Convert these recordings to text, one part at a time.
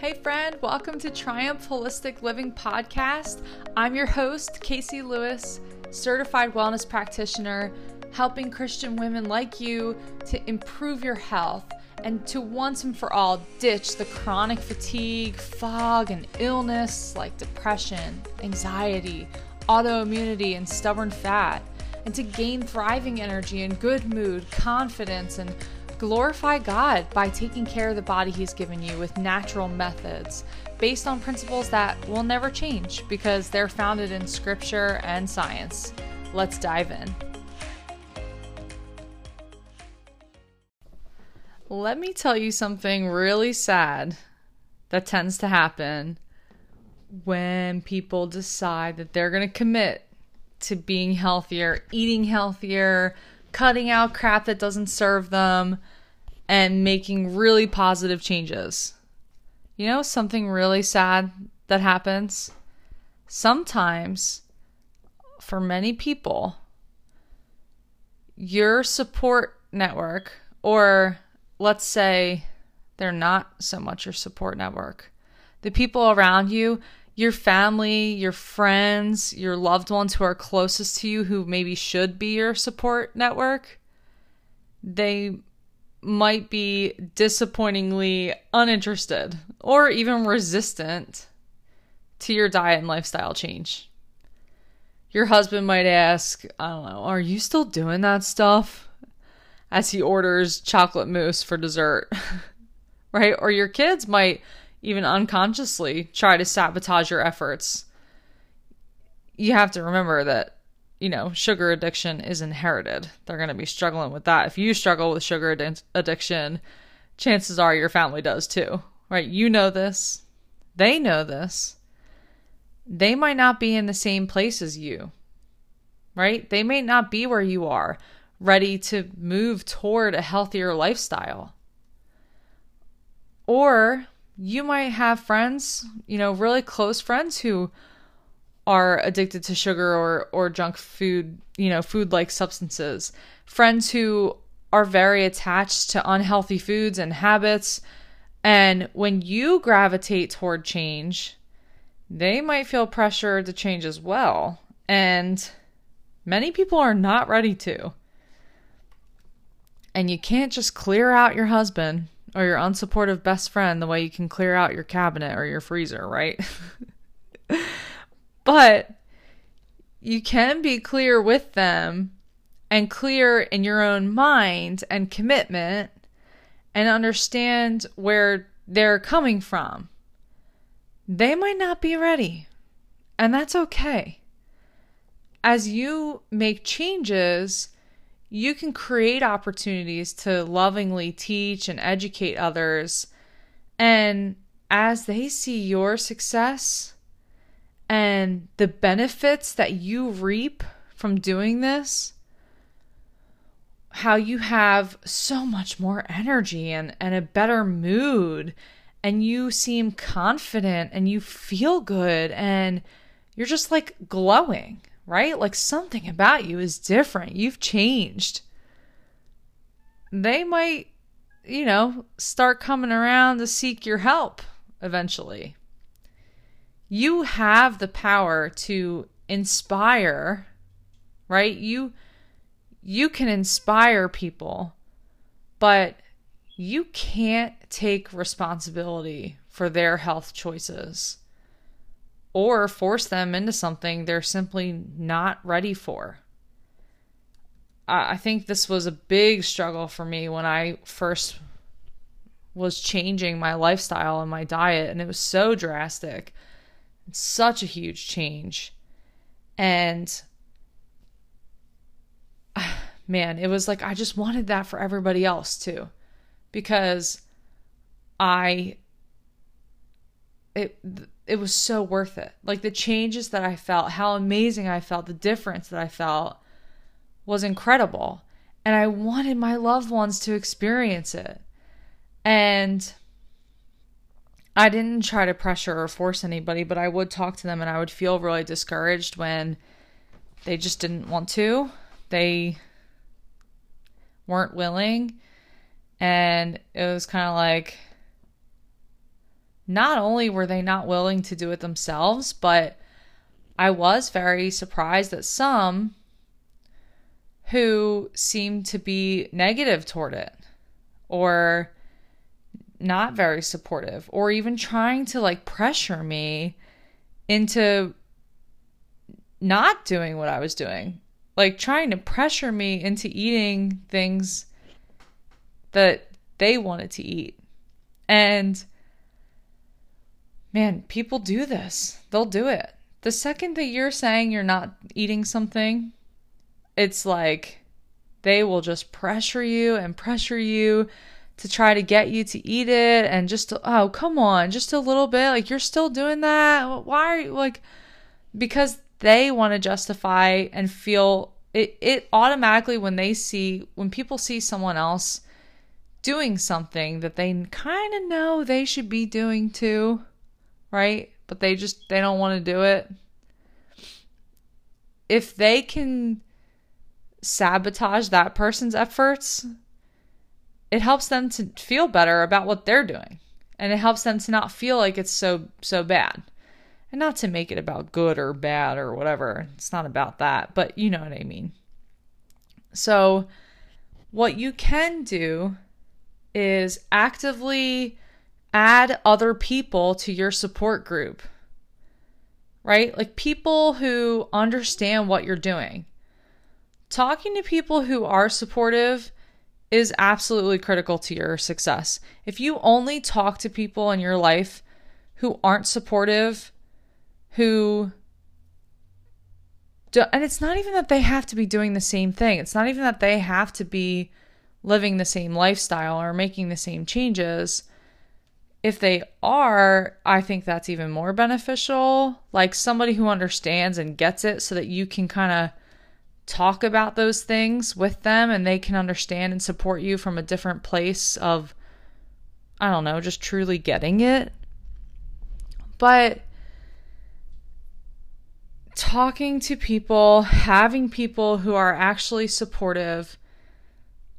Hey, friend, welcome to Triumph Holistic Living Podcast. I'm your host, Casey Lewis, certified wellness practitioner, helping Christian women like you to improve your health and to once and for all ditch the chronic fatigue, fog, and illness like depression, anxiety, autoimmunity, and stubborn fat, and to gain thriving energy and good mood, confidence, and glorify God by taking care of the body He's given you with natural methods based on principles that will never change because they're founded in scripture and science. Let's dive in. Let me tell you something really sad that tends to happen when people decide that they're going to commit to being healthier, eating healthier, cutting out crap that doesn't serve them, and making really positive changes. You know, something really sad that happens? Sometimes, for many people, your support network, or let's say they're not so much your support network, the people around you, your family, your friends, your loved ones who are closest to you, who maybe should be your support network, they might be disappointingly uninterested or even resistant to your diet and lifestyle change. Your husband might ask, I don't know, are you still doing that stuff? As he orders chocolate mousse for dessert, right? Or your kids might even unconsciously try to sabotage your efforts. You have to remember that, you know, sugar addiction is inherited. They're going to be struggling with that. If you struggle with sugar ad- addiction, chances are your family does too, right? You know this. They know this. They might not be in the same place as you, right? They may not be where you are, ready to move toward a healthier lifestyle. Or you might have friends, you know, really close friends who are addicted to sugar or or junk food, you know, food-like substances. Friends who are very attached to unhealthy foods and habits. And when you gravitate toward change, they might feel pressure to change as well. And many people are not ready to. And you can't just clear out your husband or your unsupportive best friend the way you can clear out your cabinet or your freezer, right? but you can be clear with them and clear in your own mind and commitment and understand where they're coming from. They might not be ready, and that's okay. As you make changes, you can create opportunities to lovingly teach and educate others. And as they see your success and the benefits that you reap from doing this, how you have so much more energy and, and a better mood, and you seem confident and you feel good, and you're just like glowing right? Like something about you is different. You've changed. They might, you know, start coming around to seek your help eventually. You have the power to inspire, right? You you can inspire people, but you can't take responsibility for their health choices or force them into something they're simply not ready for. I think this was a big struggle for me when I first was changing my lifestyle and my diet, and it was so drastic. Such a huge change. And man, it was like I just wanted that for everybody else too. Because I it it was so worth it. Like the changes that I felt, how amazing I felt, the difference that I felt was incredible. And I wanted my loved ones to experience it. And I didn't try to pressure or force anybody, but I would talk to them and I would feel really discouraged when they just didn't want to. They weren't willing. And it was kind of like, not only were they not willing to do it themselves, but I was very surprised that some who seemed to be negative toward it or not very supportive or even trying to like pressure me into not doing what I was doing. Like trying to pressure me into eating things that they wanted to eat. And man, people do this. They'll do it. The second that you're saying you're not eating something, it's like they will just pressure you and pressure you to try to get you to eat it and just to, oh come on just a little bit like you're still doing that why are you like because they want to justify and feel it it automatically when they see when people see someone else doing something that they kind of know they should be doing too right? But they just they don't want to do it. If they can sabotage that person's efforts it helps them to feel better about what they're doing. And it helps them to not feel like it's so so bad. And not to make it about good or bad or whatever it's not about that but you know what i mean. So what you can do is actively add other people to your support group right like people who understand what you're doing talking to people who are supportive is absolutely critical to your success. If you only talk to people in your life who aren't supportive, who do, and it's not even that they have to be doing the same thing. It's not even that they have to be living the same lifestyle or making the same changes. If they are, I think that's even more beneficial. Like somebody who understands and gets it so that you can kind of talk about those things with them and they can understand and support you from a different place of I don't know, just truly getting it. But talking to people, having people who are actually supportive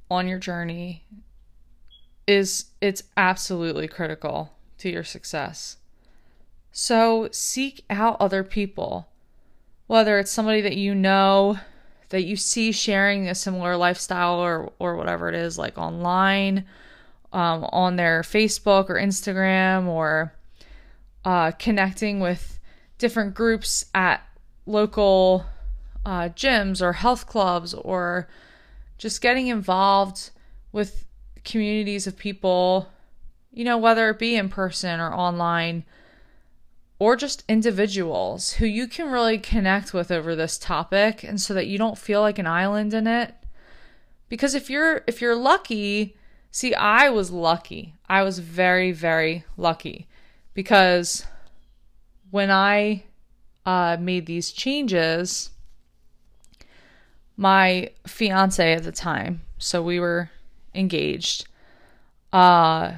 on your journey is it's absolutely critical to your success. So seek out other people. Whether it's somebody that you know that you see sharing a similar lifestyle or or whatever it is like online um, on their facebook or instagram or uh, connecting with different groups at local uh, gyms or health clubs or just getting involved with communities of people you know whether it be in person or online or just individuals who you can really connect with over this topic and so that you don't feel like an island in it. Because if you're if you're lucky see i was lucky. I was very very lucky because when i uh, made these changes my fiance at the time so we were engaged uh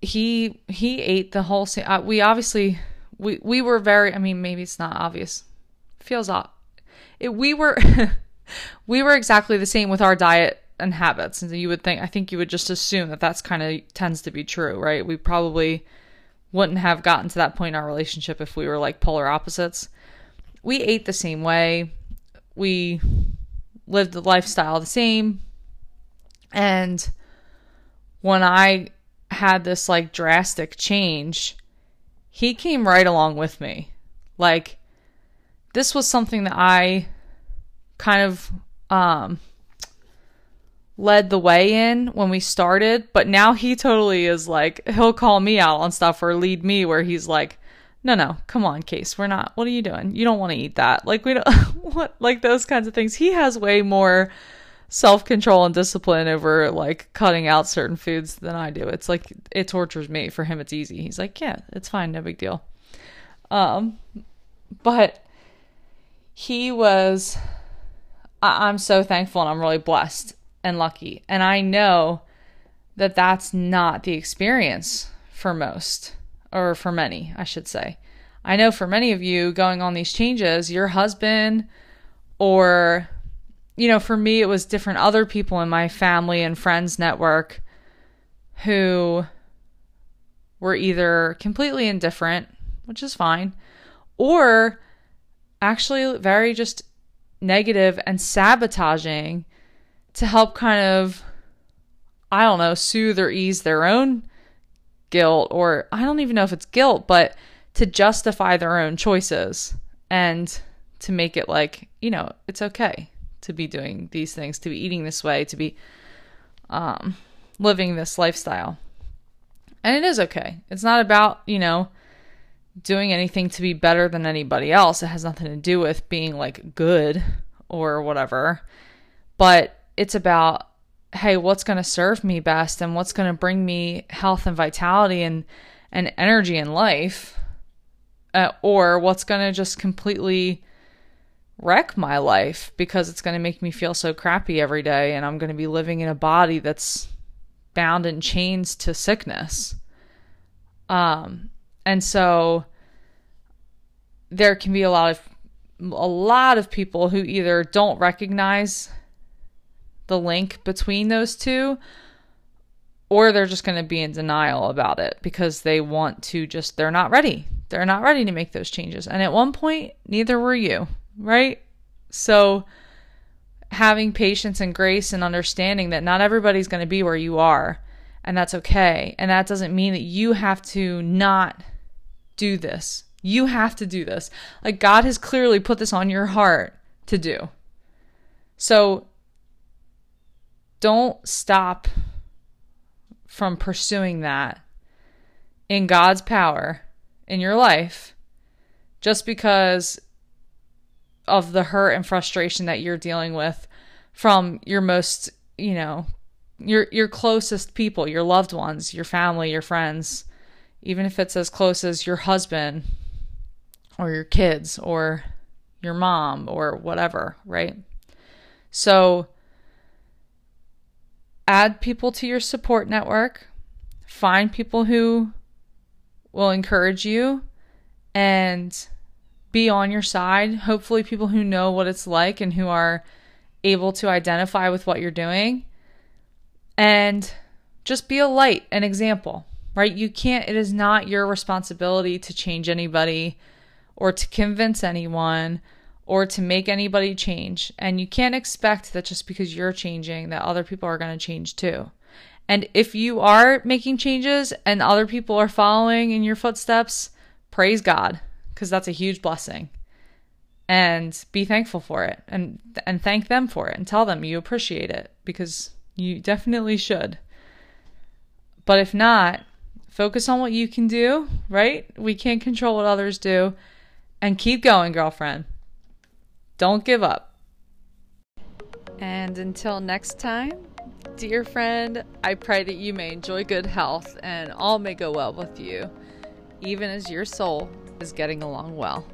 he he ate the whole same. Uh, we obviously we we were very. I mean, maybe it's not obvious. Feels off. It, we were we were exactly the same with our diet and habits, and you would think. I think you would just assume that that's kind of tends to be true, right? We probably wouldn't have gotten to that point in our relationship if we were like polar opposites. We ate the same way. We lived the lifestyle the same. And when I had this like drastic change, he came right along with me. Like this was something that I kind of um led the way in when we started, but now he totally is like he'll call me out on stuff or lead me where he's like, "No, no, come on, Case, we're not. What are you doing? You don't want to eat that." Like we don't what like those kinds of things. He has way more self control and discipline over like cutting out certain foods than I do. It's like it tortures me. For him, it's easy. He's like, yeah, it's fine, no big deal. Um, but he was. I- I'm so thankful and I'm really blessed and lucky, and I know that that's not the experience for most or for many, I should say. I know for many of you going on these changes, your husband or you know, for me, it was different other people in my family and friends network who we're either completely indifferent, which is fine, or actually very just negative and sabotaging to help kind of, I don't know, soothe or ease their own guilt, or I don't even know if it's guilt, but to justify their own choices and to make it like, you know, it's okay to be doing these things, to be eating this way, to be um, living this lifestyle. And it is okay. It's not about, you know, doing anything to be better than anybody else. It has nothing to do with being like good or whatever. But it's about, hey, what's going to serve me best and what's going to bring me health and vitality and, and energy in life. Uh, or what's going to just completely wreck my life because it's going to make me feel so crappy every day and I'm going to be living in a body that's bound in chains to sickness. Um and so there can be a lot of a lot of people who either don't recognize the link between those two or they're just going to be in denial about it because they want to just they're not ready. They're not ready to make those changes. And at one point neither were you right? So having patience and grace and understanding that not everybody's going to be where you are, and that's okay. And that doesn't mean that you have to not do this. You have to do this. Like God has clearly put this on your heart to do. So don't stop from pursuing that in God's power in your life just because of the hurt and frustration that you're dealing with from your most, you know, your your closest people, your loved ones, your family, your friends, even if it's as close as your husband or your kids or your mom or whatever, right? So add people to your support network, find people who will encourage you and be on your side. Hopefully, people who know what it's like and who are able to identify with what you're doing. And just be a light, an example, right? You can't, it is not your responsibility to change anybody or to convince anyone or to make anybody change. And you can't expect that just because you're changing, that other people are going to change too. And if you are making changes and other people are following in your footsteps, praise God because that's a huge blessing. And be thankful for it and and thank them for it and tell them you appreciate it because you definitely should. But if not, focus on what you can do, right? We can't control what others do. And keep going, girlfriend. Don't give up. And until next time, dear friend, I pray that you may enjoy good health and all may go well with you, even as your soul is getting along well.